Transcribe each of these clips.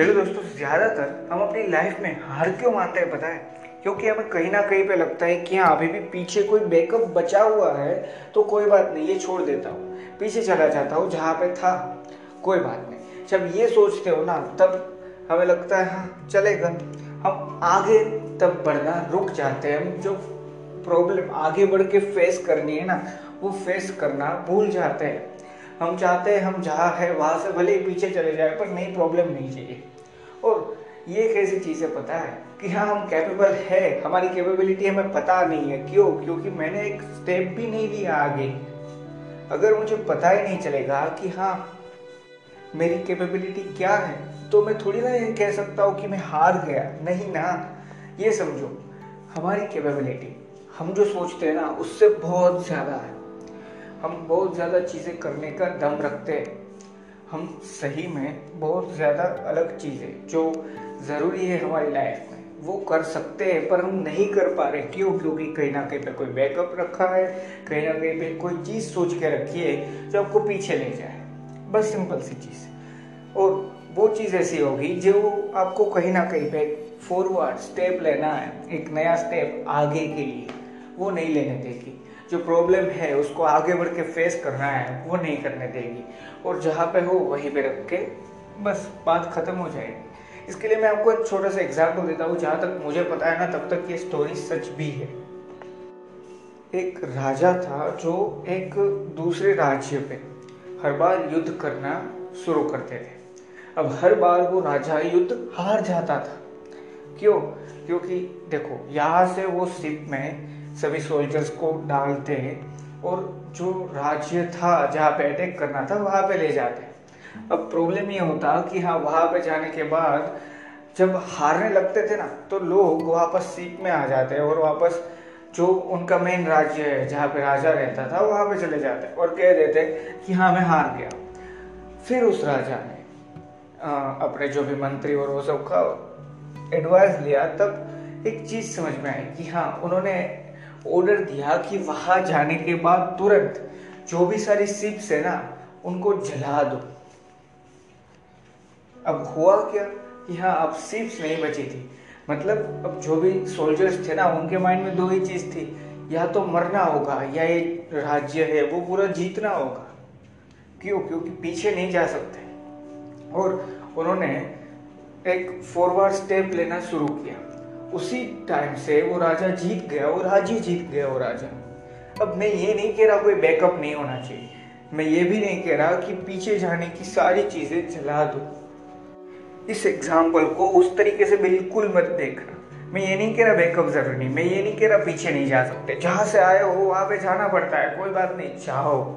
Hello दोस्तों, ज़्यादातर हम अपनी लाइफ में हार क्यों मानते हैं पता है? क्योंकि हमें कहीं ना कहीं पे लगता है कि हाँ अभी भी पीछे कोई बैकअप बचा हुआ है तो कोई बात नहीं, ये छोड़ देता हूँ। पीछे चला जाता हूँ जहाँ पे था, कोई बात नहीं। जब ये सोचते हो ना, तब हमें लगता है हाँ चलेगा। हम आगे तब बढ़ना, रुक जाते हैं। हम जो प्रॉब्लम आगे बढ़ के फेस करनी है ना, वो फेस करना भूल जाते हैं। हम चाहते हैं, हम जहाँ है, वहाँ से भले ही पीछे चले जाए, पर नई प्रॉब्लम नहीं चाहिए। और ये एक ऐसी चीज़ पता है? कि हाँ हम कैपेबल है, हमारी कैपेबिलिटी हमें पता नहीं है। क्यों? क्योंकि मैंने एक स्टेप भी नहीं लिया आगे। अगर मुझे पता ही नहीं चलेगा कि हाँ मेरी कैपेबिलिटी क्या है तो मैं थोड़ी ना ये कह सकता हूँ कि मैं हार गया। नहीं ना। ये समझो, हमारी कैपेबिलिटी हम जो सोचते हैं ना, उससे बहुत ज़्यादा है। हम बहुत ज़्यादा चीज़ें करने का दम रखते हैं। हम सही में बहुत ज़्यादा अलग चीज़ें जो ज़रूरी है हमारी लाइफ में, वो कर सकते हैं, पर हम नहीं कर पा रहे। क्यों? क्योंकि कहीं ना कहीं पे कोई बैकअप रखा है, कहीं ना कहीं पे कोई चीज़ सोच के रखी है जो आपको पीछे ले जाए। बस सिंपल सी चीज़। और वो चीज़ ऐसी होगी जो आपको कहीं ना कहीं पे फॉरवर्ड स्टेप लेना है, एक नया स्टेप आगे के लिए, वो नहीं लेने देगी। जो प्रॉब्लम है, उसको आगे बढ़ के फेस करना है, वो नहीं करने देगी। और जहाँ पे हो, वहीं पे रख के बस बात खत्म हो जाएगी। इसके लिए मैं आपको एक छोटा सा एग्ज़ाम्पल देता हूँ, जहाँ तक मुझे पता है ना, तब तक ये स्टोरी सच भी है। एक राजा था जो एक दूसरे राज्य पे हर बार युद्ध करना शुरू करते थे। अब हर बार वो राजा युद्ध हार जाता था। क्यों? क्योंकि देखो, यहाँ से वो शिप में सभी सोल्जर्स को डालते हैं और जो राज्य था, जहाँ पे अटैक करना था, वहाँ पे ले जाते हैं। अब प्रॉब्लम ये होता कि हाँ वहाँ पे जाने के बाद जब हारने लगते थे ना तो लोग वापस सीट में आ जाते और वापस जो उनका मेन राज्य है, जहाँ पे राजा रहता था, वहाँ पे चले जाते और कह देते कि हाँ मैं हार गया। फिर उस राजा ने अपने जो भी मंत्री और वो सब का एडवाइस लिया, तब एक चीज़ समझ में आई कि हाँ उन्होंने ऑर्डर दिया कि वहाँ जाने के बाद तुरंत जो भी सारी शिप्स है ना, उनको जला दो। अब हुआ क्या कि हाँ अब शिप्स नहीं बची थी। मतलब अब जो भी सोल्जर्स थे ना, उनके माइंड में दो ही चीज़ थी। या तो मरना होगा, या ये राज्य है, वो पूरा जीतना होगा। क्यों? क्योंकि पीछे नहीं जा सकते। और उन्होंने एक फॉरवर्ड स्टेप लेना शुरू किया। उसी टाइम से वो राजा जीत गया और राज्य जीत गया वो राजा। अब मैं ये नहीं कह रहा कोई बैकअप नहीं होना चाहिए। मैं ये भी नहीं कह रहा कि पीछे जाने की सारी चीज़ें चला दो। इस एग्ज़ाम्पल को उस तरीके से बिल्कुल मत देखना। मैं ये नहीं कह रहा बैकअप ज़रूरी नहीं। मैं ये नहीं कह रहा पीछे नहीं जा सकते। जहाँ से आए हो, वहाँ पे जाना पड़ता है। कोई बात नहीं चाहो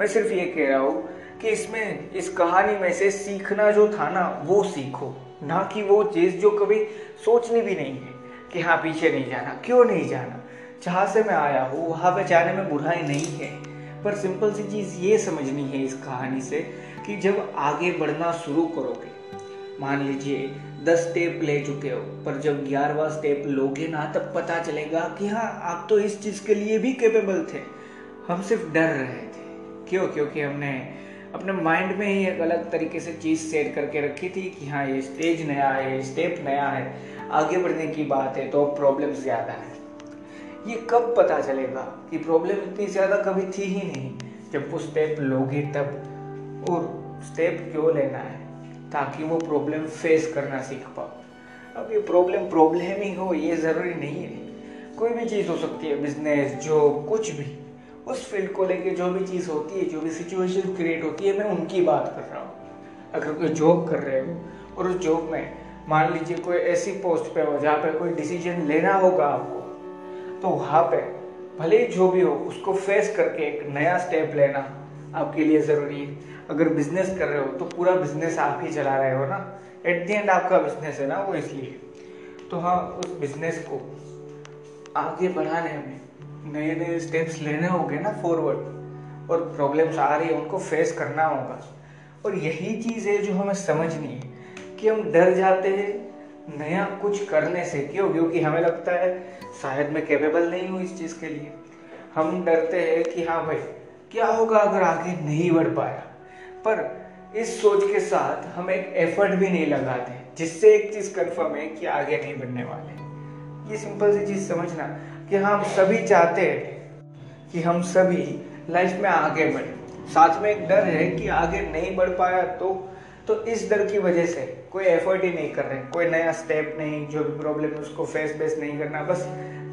मैं सिर्फ़ ये कह रहा हूँ कि इसमें, इस कहानी में से सीखना जो था ना, वो सीखो। ना कि वो चीज़ जो कभी सोचनी भी नहीं है कि हाँ पीछे नहीं जाना, क्यों नहीं जाना? जहाँ से मैं आया हूँ, वहाँ पे जाने में बुराई नहीं है। पर सिंपल सी चीज़ ये समझनी है इस कहानी से कि जब आगे बढ़ना शुरू करोगे, मान लीजिए दस स्टेप ले चुके हो, पर जब ग्यारहवा स्टेप लोगे ना, तब पता चलेगा कि हाँ आप तो इस चीज़ के लिए भी कैपेबल थे। हम सिर्फ़ डर रहे थे। क्यों? क्योंकि हमने अपने माइंड में ही एक अलग तरीके से चीज़ सेट करके रखी थी कि हाँ ये स्टेज नया है स्टेप नया है, आगे बढ़ने की बात है तो प्रॉब्लम ज़्यादा है। ये कब पता चलेगा कि प्रॉब्लम इतनी ज़्यादा कभी थी ही नहीं, जब वो स्टेप लोगे तब? और स्टेप क्यों लेना है? ताकि वो प्रॉब्लम फेस करना सीख पाओ। अब ये प्रॉब्लम प्रॉब्लम ही हो, ये ज़रूरी नहीं है। कोई भी चीज़ हो सकती है बिज़नेस जॉब कुछ भी। उस फ़ील्ड को लेके जो भी चीज़ होती है, जो भी सिचुएशन क्रिएट होती है, मैं उनकी बात कर रहा हूँ। अगर कोई जॉब कर रहे हो और उस जॉब में मान लीजिए कोई ऐसी पोस्ट पे हो, जहाँ पे कोई डिसीज़न लेना होगा आपको तो वहाँ पे भले ही जो भी हो, उसको फेस करके एक नया स्टेप लेना आपके लिए ज़रूरी है। अगर बिज़नेस कर रहे हो तो पूरा बिज़नेस आप ही चला रहे हो ना। एट दी एंड आपका बिज़नेस है ना, वो इसलिए। तो हाँ उस बिज़नेस को आगे बढ़ाने में नए नए स्टेप्स लेने होंगे ना फॉरवर्ड और प्रॉब्लम्स आ रही है, उनको फेस करना होगा। और यही चीज़ है जो हमें समझनी है कि हम डर जाते हैं नया कुछ करने से। क्यों? क्योंकि हमें लगता है शायद मैं कैपेबल नहीं हूँ इस चीज़ के लिए। हम डरते हैं कि हाँ भाई, क्या होगा अगर आगे नहीं बढ़ पाया? पर इस सोच के साथ हम एक एफर्ट भी नहीं लगाते, जिससे एक चीज़ कंफर्म है कि आगे नहीं बढ़ने वाले। ये सिंपल सी चीज़ समझना। कि हम सभी चाहते हैं कि हम सभी लाइफ में आगे बढ़े। साथ में एक डर है कि आगे नहीं बढ़ पाया तो तो इस डर की वजह से कोई एफर्ट ही नहीं कर रहे, कोई नया स्टेप नहीं, जो भी प्रॉब्लम है उसको फेस बेस नहीं करना, बस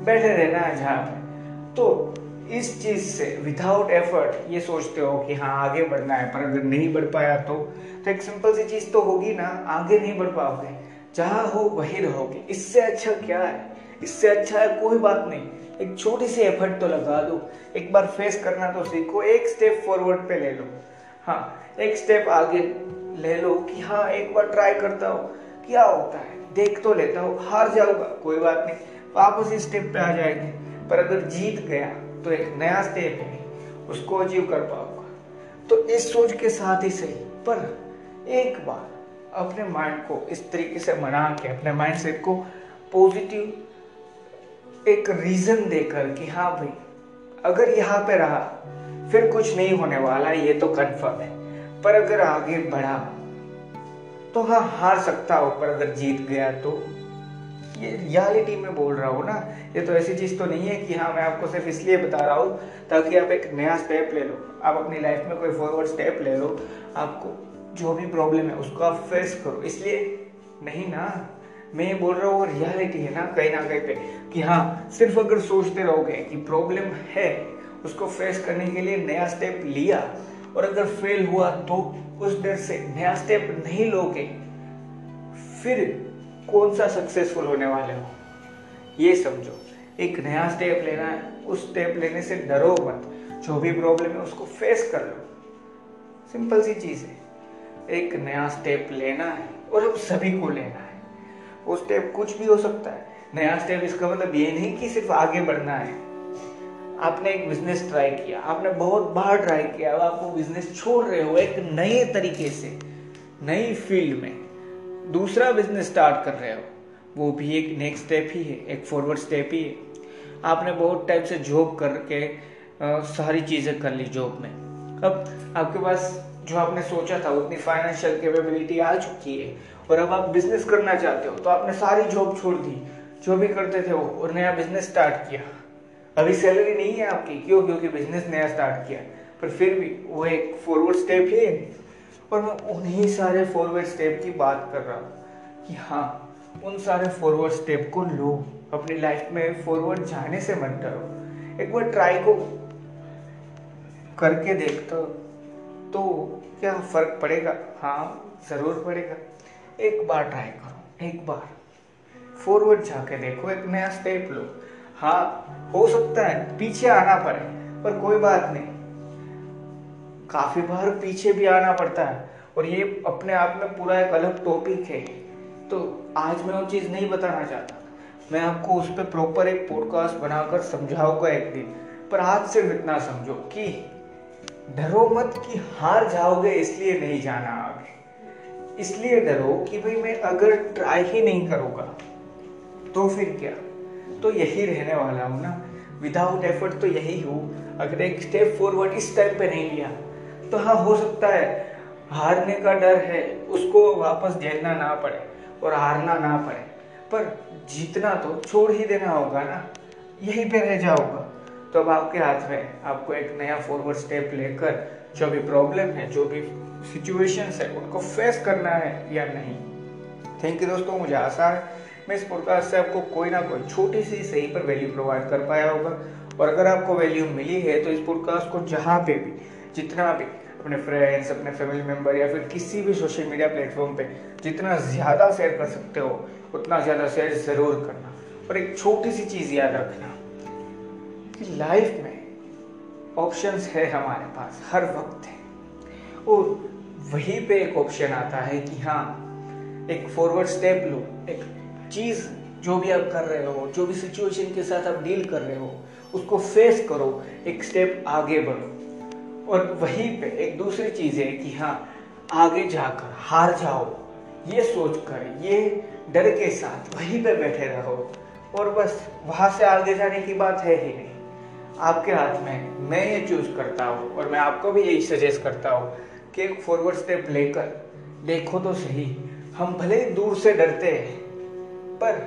बैठे रहना है जहाँ पे। तो इस चीज़ से विदाउट एफर्ट ये सोचते हो कि हाँ आगे बढ़ना है, पर अगर नहीं बढ़ पाया तो तो एक सिंपल सी चीज़ तो होगी ना, आगे नहीं बढ़ पाओगे। जहाँ हो वही रहोगे। इससे अच्छा क्या है? इससे अच्छा है, कोई बात नहीं। एक छोटी सी एफर्ट तो लगा दो। एक बार फेस करना तो सीखो। एक स्टेप फॉरवर्ड पे ले लो। हाँ एक स्टेप आगे ले लो कि हाँ एक बार ट्राई करता हो। क्या होता है? देख तो लेता हो। हार जाऊँगा, कोई बात नहीं। वापस इस स्टेप पे आ जाएँगे। पर अगर जीत गया तो एक नया स्टेप है उसको अचीव कर पाऊँगा। तो इस सोच के साथ ही सही। पर एक बार अपने माइंड को इस तरीके से मना के, अपने माइंड सेट को पॉजिटिव एक रीजन देकर कि हाँ भाई, अगर यहाँ पे रहा, फिर कुछ नहीं होने वाला, ये तो कंफर्म है। पर अगर आगे बढ़ा तो हाँ हार सकता हो, पर अगर जीत गया तो। ये रियलिटी में बोल रहा हूँ ना, ये तो ऐसी चीज़ तो नहीं है कि हाँ मैं आपको सिर्फ़ इसलिए बता रहा हूँ, ताकि आप एक नया स्टेप ले लो। आप अपनी लाइफ में कोई फॉरवर्ड स्टेप ले लो, आपको जो भी प्रॉब्लम है, उसको आप फेस करो। इसलिए नहीं ना मैं ये बोल रहा हूँ रियलिटी है ना, कहीं ना कहीं पे, कि हाँ सिर्फ़ अगर सोचते रहोगे कि प्रॉब्लम है, उसको फेस करने के लिए नया स्टेप लिया, और अगर फेल हुआ तो उस डर से नया स्टेप नहीं लोगे, फिर कौन सा सक्सेसफुल होने वाले हो? ये समझो, एक नया स्टेप लेना है, उस स्टेप लेने से डरो मत, जो भी प्रॉब्लम है, उसको फेस कर लो। सिंपल सी चीज़ है। एक नया स्टेप लेना है, और अब सभी को लेना है। वो स्टेप कुछ भी हो सकता है। नया स्टेप इसका मतलब ये नहीं कि सिर्फ़ आगे बढ़ना है। आपने एक बिज़नेस ट्राई किया, आपने बहुत बार ट्राई किया, अब आप वो बिज़नेस छोड़ रहे हो एक नए तरीके से, नई फ़ील्ड में। दूसरा बिज़नेस स्टार्ट कर रहे हो, वो भी एक नेक्स्ट स्टेप ही है, एक फॉरवर्ड स्टेप ही है। आपने बहुत टाइम से जॉब करके सारी चीज़ें कर ली जॉब में। अब आपके पास जो आपने सोचा था उतनी फाइनेंशियल कैपेबिलिटी आ चुकी है। और अब आप बिज़नेस करना चाहते हो तो आपने सारी जॉब छोड़ दी। जो भी करते थे वो, और नया बिज़नेस स्टार्ट किया। अभी सैलरी नहीं है आपकी, क्यों? क्योंकि बिज़नेस नया स्टार्ट किया। पर फिर भी वो एक फॉरवर्ड स्टेप है। और मैं उन्हीं सारे फॉरवर्ड स्टेप की बात कर रहा हूँ कि हाँ उन सारे फॉरवर्ड स्टेप को लो। अपनी लाइफ में फॉरवर्ड जाने से मत डरो। एक बार ट्राई को करके देखते तो क्या फ़र्क पड़ेगा? हाँ ज़रूर पड़ेगा। एक बार ट्राई करो, एक बार। फॉरवर्ड जाके देखो, एक नया स्टेप लो। हाँ हो सकता है, पीछे आना पड़े, पर कोई बात नहीं। काफ़ी बार पीछे भी आना पड़ता है, और ये अपने आप में पूरा एक अलग टॉपिक है। तो आज मैं वो चीज़ नहीं बताना चाहता। मैं आपको उस पर प्रॉपर एक पॉडकास्ट बनाकर समझाऊँगा एक दिन। पर आज सिर्फ़ इतना समझो कि डरो मत कि हार जाओगे, इसलिए नहीं जाना आगे। इसलिए डरो कि भाई मैं अगर ट्राई ही नहीं करूँगा तो फिर क्या? तो यही रहने वाला हूँ ना। विदाउट एफर्ट तो यही हूँ। अगर एक स्टेप फॉरवर्ड इस टाइम पे नहीं लिया तो हाँ हो सकता है हारने का डर है, उसको वापस झेलना ना पड़े और हारना ना पड़े। पर जीतना तो छोड़ ही देना होगा ना। यहीं पे रह जाओगा तो अब आपके हाथ में आपको एक नया फॉरवर्ड स्टेप लेकर जो भी प्रॉब्लम है, जो भी सिचुएशंस है, उनको फेस करना है या नहीं? थैंक यू दोस्तों, मुझे आशा है, मैं इस पॉडकास्ट से आपको कोई ना कोई छोटी सी सही पर वैल्यू प्रोवाइड कर पाया होगा। और अगर आपको वैल्यू मिली है तो इस पॉडकास्ट को जहाँ पे भी, जितना भी अपने फ्रेंड्स अपने फैमिली मेंबर या फिर किसी भी सोशल मीडिया प्लेटफॉर्म पे जितना ज़्यादा शेयर कर सकते हो, उतना ज़्यादा शेयर ज़रूर करना। और एक छोटी सी चीज़ याद रखना, कि लाइफ में ऑप्शंस है हमारे पास, हर वक्त है। और वहीं पे एक ऑप्शन आता है कि हाँ एक फॉरवर्ड स्टेप लो, एक चीज़ जो भी आप कर रहे हो, जो भी सिचुएशन के साथ आप डील कर रहे हो, उसको फेस करो, एक स्टेप आगे बढ़ो। और वहीं पे एक दूसरी चीज़ है कि हाँ आगे जाकर हार जाओ, ये सोच कर ये डर के साथ वहीं पे बैठे रहो। और बस वहाँ से आगे जाने की बात है ही नहीं। आपके हाथ में, मैं ये चूज़ करता हूँ और मैं आपको भी यही सजेस्ट करता हूँ कि एक फॉरवर्ड स्टेप लेकर, देखो तो सही, हम भले ही दूर से डरते हैं, पर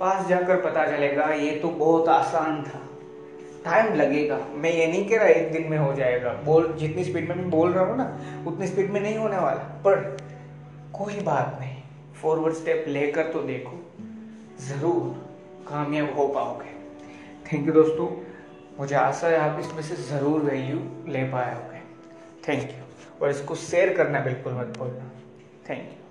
पास जाकर पता चलेगा, ये तो बहुत आसान था। टाइम लगेगा। मैं ये नहीं कह रहा एक दिन में हो जाएगा। बोल, जितनी स्पीड में मैं बोल रहा हूँ ना, उतनी स्पीड में नहीं होने वाला। पर कोई बात नहीं। फॉरवर्ड स्टेप लेकर तो देखो, ज़रूर कामयाब हो पाओगे। थैंक यू दोस्तों। मुझे आशा है आप इसमें से ज़रूर वैल्यू ले पाए होगे। थैंक यू और इसको शेयर करना बिल्कुल मत भूलना। Thank you